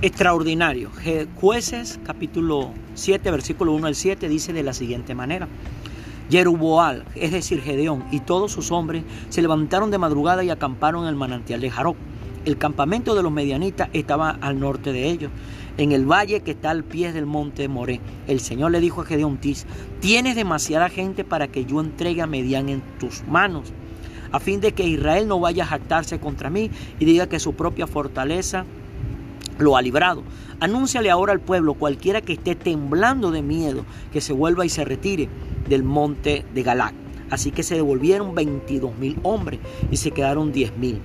extraordinario. Jueces capítulo 7, versículo 1 al 7 dice de la siguiente manera. Jeruboal, es decir, Gedeón, y todos sus hombres se levantaron de madrugada y acamparon en el manantial de Jaroc. El campamento de los medianitas estaba al norte de ellos, en el valle que está al pie del monte Moré. El Señor le dijo a Gedeón Tis, tienes demasiada gente para que yo entregue a Median en tus manos, a fin de que Israel no vaya a jactarse contra mí y diga que su propia fortaleza lo ha librado. Anúnciale ahora al pueblo, cualquiera que esté temblando de miedo, que se vuelva y se retire del monte de Galac. Así que se devolvieron 22 mil hombres y se quedaron 10 mil.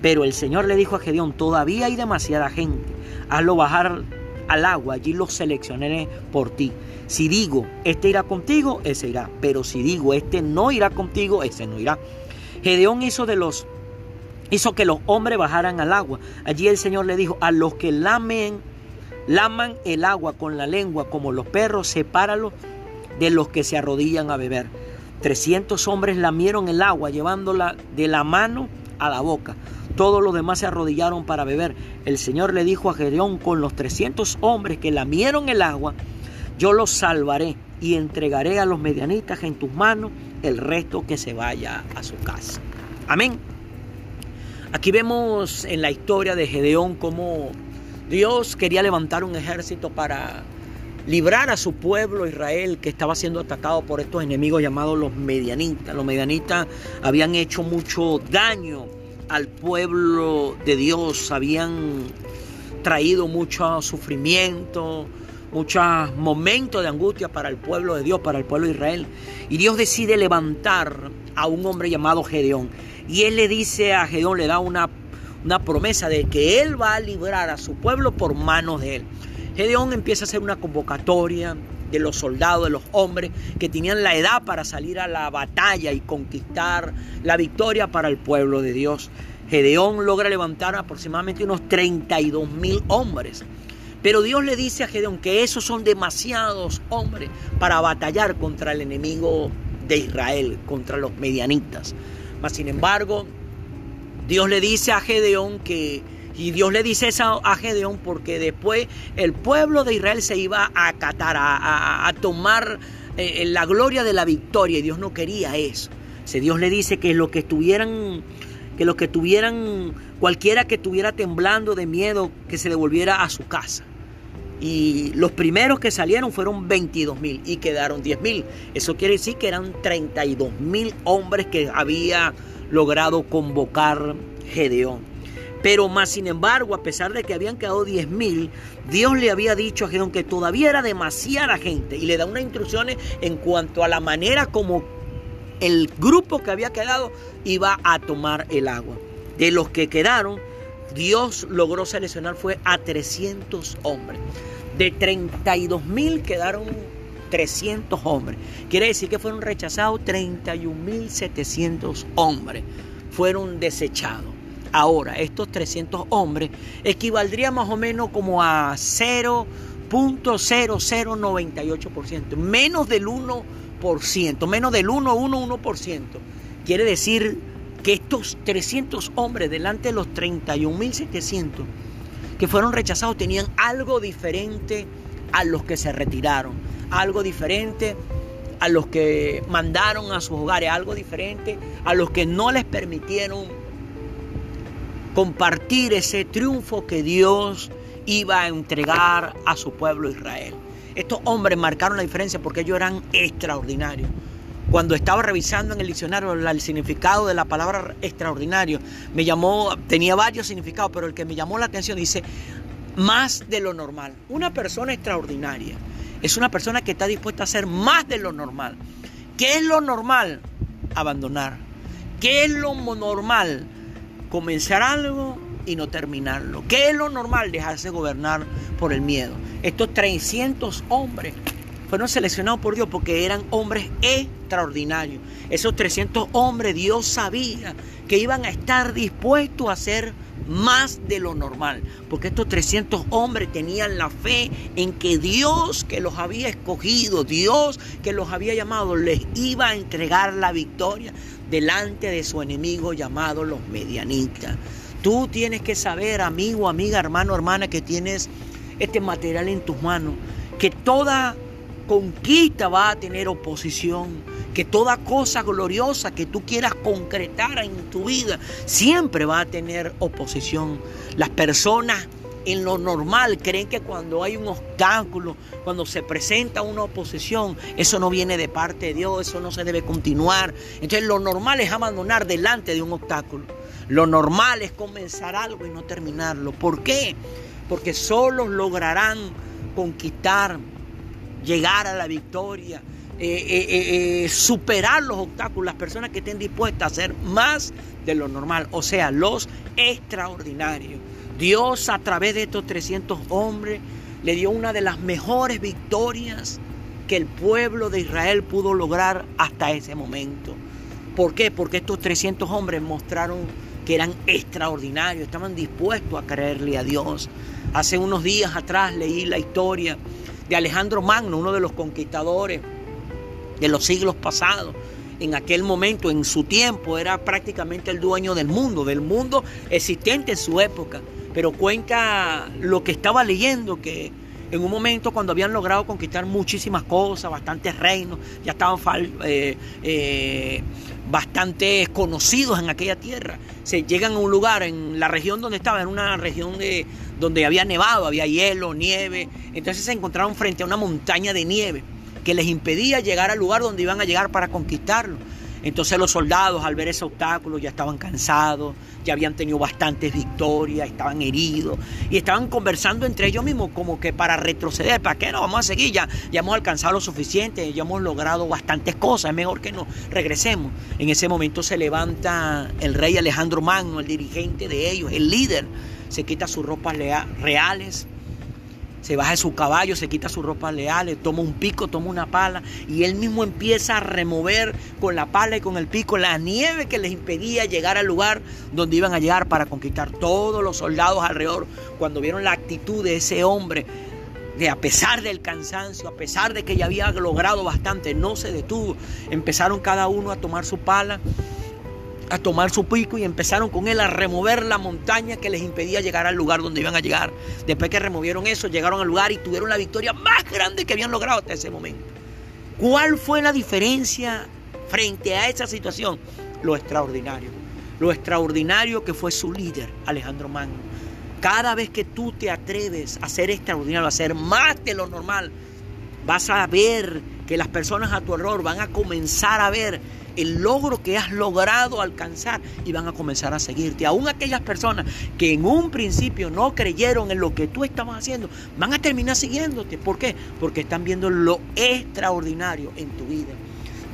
Pero el Señor le dijo a Gedeón, todavía hay demasiada gente, hazlo bajar al agua, allí lo seleccionaré por ti. Si digo, este irá contigo, ese irá. Pero si digo, este no irá contigo, ese no irá. Gedeón hizo de los hizo que los hombres bajaran al agua. Allí el Señor le dijo, a los que lamen, laman el agua con la lengua como los perros, sepáralos de los que se arrodillan a beber. Trescientos hombres lamieron el agua llevándola de la mano a la boca. Todos los demás se arrodillaron para beber. El Señor le dijo a Gedeón, con los trescientos hombres que lamieron el agua, yo los salvaré y entregaré a los medianitas en tus manos el resto que se vaya a su casa. Amén. Aquí vemos en la historia de Gedeón cómo Dios quería levantar un ejército para librar a su pueblo Israel que estaba siendo atacado por estos enemigos llamados los medianitas. Los medianitas habían hecho mucho daño al pueblo de Dios, habían traído mucho sufrimiento, muchos momentos de angustia para el pueblo de Dios, para el pueblo de Israel. Y Dios decide levantar a un hombre llamado Gedeón. Y él le dice a Gedeón, le da una, una promesa de que él va a librar a su pueblo por manos de él. Gedeón empieza a hacer una convocatoria de los soldados, de los hombres que tenían la edad para salir a la batalla y conquistar la victoria para el pueblo de Dios. Gedeón logra levantar aproximadamente unos 32 mil hombres. Pero Dios le dice a Gedeón que esos son demasiados hombres para batallar contra el enemigo de Israel, contra los medianitas. Mas sin embargo, Dios le dice a Gedeón que, y Dios le dice eso a Gedeón porque después el pueblo de Israel se iba a acatar, a, tomar eh, la gloria de la victoria y Dios no quería eso. Si Dios le dice que los que estuvieran, que los que tuvieran, cualquiera que estuviera temblando de miedo, que se devolviera a su casa. Y los primeros que salieron fueron 22 mil y quedaron 10 mil. Eso quiere decir que eran 32 mil hombres que había logrado convocar Gedeón. Pero más sin embargo, a pesar de que habían quedado 10 mil, Dios le había dicho a Gedeón que todavía era demasiada gente y le da unas instrucciones en cuanto a la manera como el grupo que había quedado iba a tomar el agua. De los que quedaron, Dios logró seleccionar fue a 300 hombres. De 32 mil quedaron 300 hombres. Quiere decir que fueron rechazados 31.700 hombres. Fueron desechados. Ahora, estos 300 hombres equivaldría más o menos como a 0.0098%, menos del 1%, menos del 1,11%. Quiere decir que estos 300 hombres delante de los 31.700 que fueron rechazados tenían algo diferente a los que se retiraron, algo diferente a los que mandaron a sus hogares, algo diferente a los que no les permitieron compartir ese triunfo que Dios iba a entregar a su pueblo Israel. Estos hombres marcaron la diferencia porque ellos eran extraordinarios. Cuando estaba revisando en el diccionario el significado de la palabra extraordinario, me llamó, tenía varios significados, pero el que me llamó la atención dice, más de lo normal. Una persona extraordinaria es una persona que está dispuesta a hacer más de lo normal. ¿Qué es lo normal? Abandonar. ¿Qué es lo normal? Comenzar algo y no terminarlo. ¿Qué es lo normal? Dejarse gobernar por el miedo. Estos 300 hombres fueron seleccionados por Dios porque eran hombres extraordinarios. Esos 300 hombres Dios sabía que iban a estar dispuestos a hacer más de lo normal, porque estos 300 hombres tenían la fe en que Dios que los había escogido, Dios que los había llamado, les iba a entregar la victoria delante de su enemigo llamado los medianitas. Tú tienes que saber, amigo, amiga, hermano, hermana, que tienes este material en tus manos, que toda conquista va a tener oposición, que toda cosa gloriosa que tú quieras concretar en tu vida siempre va a tener oposición. Las personas en lo normal creen que cuando hay un obstáculo, cuando se presenta una oposición, eso no viene de parte de Dios, eso no se debe continuar. Entonces lo normal es abandonar delante de un obstáculo. Lo normal es comenzar algo y no terminarlo. ¿Por qué? Porque solo lograrán conquistar, llegar a la victoria, eh, eh, eh, superar los obstáculos, las personas que estén dispuestas a hacer más de lo normal, o sea, los extraordinarios. Dios a través de estos 300 hombres le dio una de las mejores victorias que el pueblo de Israel pudo lograr hasta ese momento. ¿Por qué? Porque estos 300 hombres mostraron que eran extraordinarios, estaban dispuestos a creerle a Dios. Hace unos días atrás leí la historia de Alejandro Magno, uno de los conquistadores de los siglos pasados. En aquel momento, en su tiempo, era prácticamente el dueño del mundo, del mundo existente en su época pero cuenta lo que estaba leyendo, que en un momento cuando habían logrado conquistar muchísimas cosas, bastantes reinos, ya estaban eh, eh, bastante conocidos en aquella tierra, se llegan a un lugar en la región donde estaba, en una región de, donde había nevado, había hielo, nieve, entonces se encontraron frente a una montaña de nieve que les impedía llegar al lugar donde iban a llegar para conquistarlo. Entonces los soldados al ver ese obstáculo ya estaban cansados, ya habían tenido bastantes victorias, estaban heridos y estaban conversando entre ellos mismos como que para retroceder, ¿para qué no vamos a seguir? Ya, ya hemos alcanzado lo suficiente, ya hemos logrado bastantes cosas, es mejor que nos regresemos. En ese momento se levanta el rey Alejandro Magno, el dirigente de ellos, el líder, se quita sus ropas reales, se baja de su caballo, se quita su ropa leal, toma un pico, toma una pala y él mismo empieza a remover con la pala y con el pico la nieve que les impedía llegar al lugar donde iban a llegar para conquistar todos los soldados alrededor. Cuando vieron la actitud de ese hombre, de a pesar del cansancio, a pesar de que ya había logrado bastante, no se detuvo. Empezaron cada uno a tomar su pala a tomar su pico y empezaron con él a remover la montaña que les impedía llegar al lugar donde iban a llegar. Después que removieron eso, llegaron al lugar y tuvieron la victoria más grande que habían logrado hasta ese momento. ¿Cuál fue la diferencia frente a esa situación? Lo extraordinario. Lo extraordinario que fue su líder, Alejandro Magno. Cada vez que tú te atreves a ser extraordinario, a hacer más de lo normal, vas a ver que las personas a tu error van a comenzar a ver el logro que has logrado alcanzar y van a comenzar a seguirte. Aún aquellas personas que en un principio no creyeron en lo que tú estabas haciendo, van a terminar siguiéndote. ¿Por qué? Porque están viendo lo extraordinario en tu vida.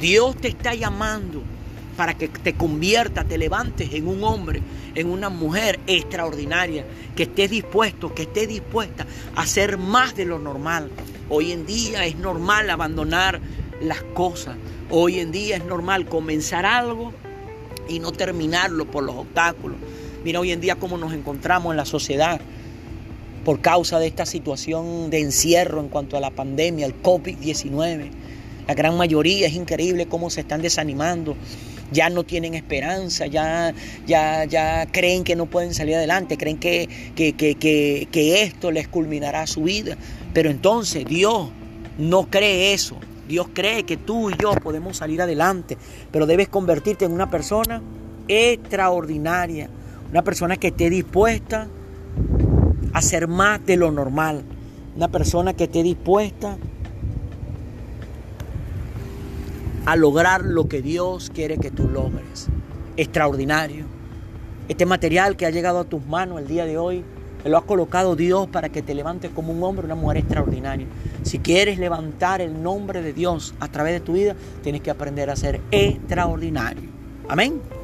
Dios te está llamando para que te conviertas, te levantes en un hombre, en una mujer extraordinaria, que estés dispuesto, que estés dispuesta a hacer más de lo normal. Hoy en día es normal abandonar las cosas. Hoy en día es normal comenzar algo y no terminarlo por los obstáculos. Mira hoy en día cómo nos encontramos en la sociedad por causa de esta situación de encierro en cuanto a la pandemia, el COVID-19. La gran mayoría es increíble cómo se están desanimando, ya no tienen esperanza, ya, ya, ya creen que no pueden salir adelante, creen que, que, que, que esto les culminará su vida. Pero entonces Dios no cree eso. Dios cree que tú y yo podemos salir adelante, pero debes convertirte en una persona extraordinaria, una persona que esté dispuesta a hacer más de lo normal, una persona que esté dispuesta a lograr lo que Dios quiere que tú logres. Extraordinario. Este material que ha llegado a tus manos el día de hoy lo ha colocado Dios para que te levantes como un hombre, una mujer extraordinaria. Si quieres levantar el nombre de Dios a través de tu vida, tienes que aprender a ser extraordinario. Amén.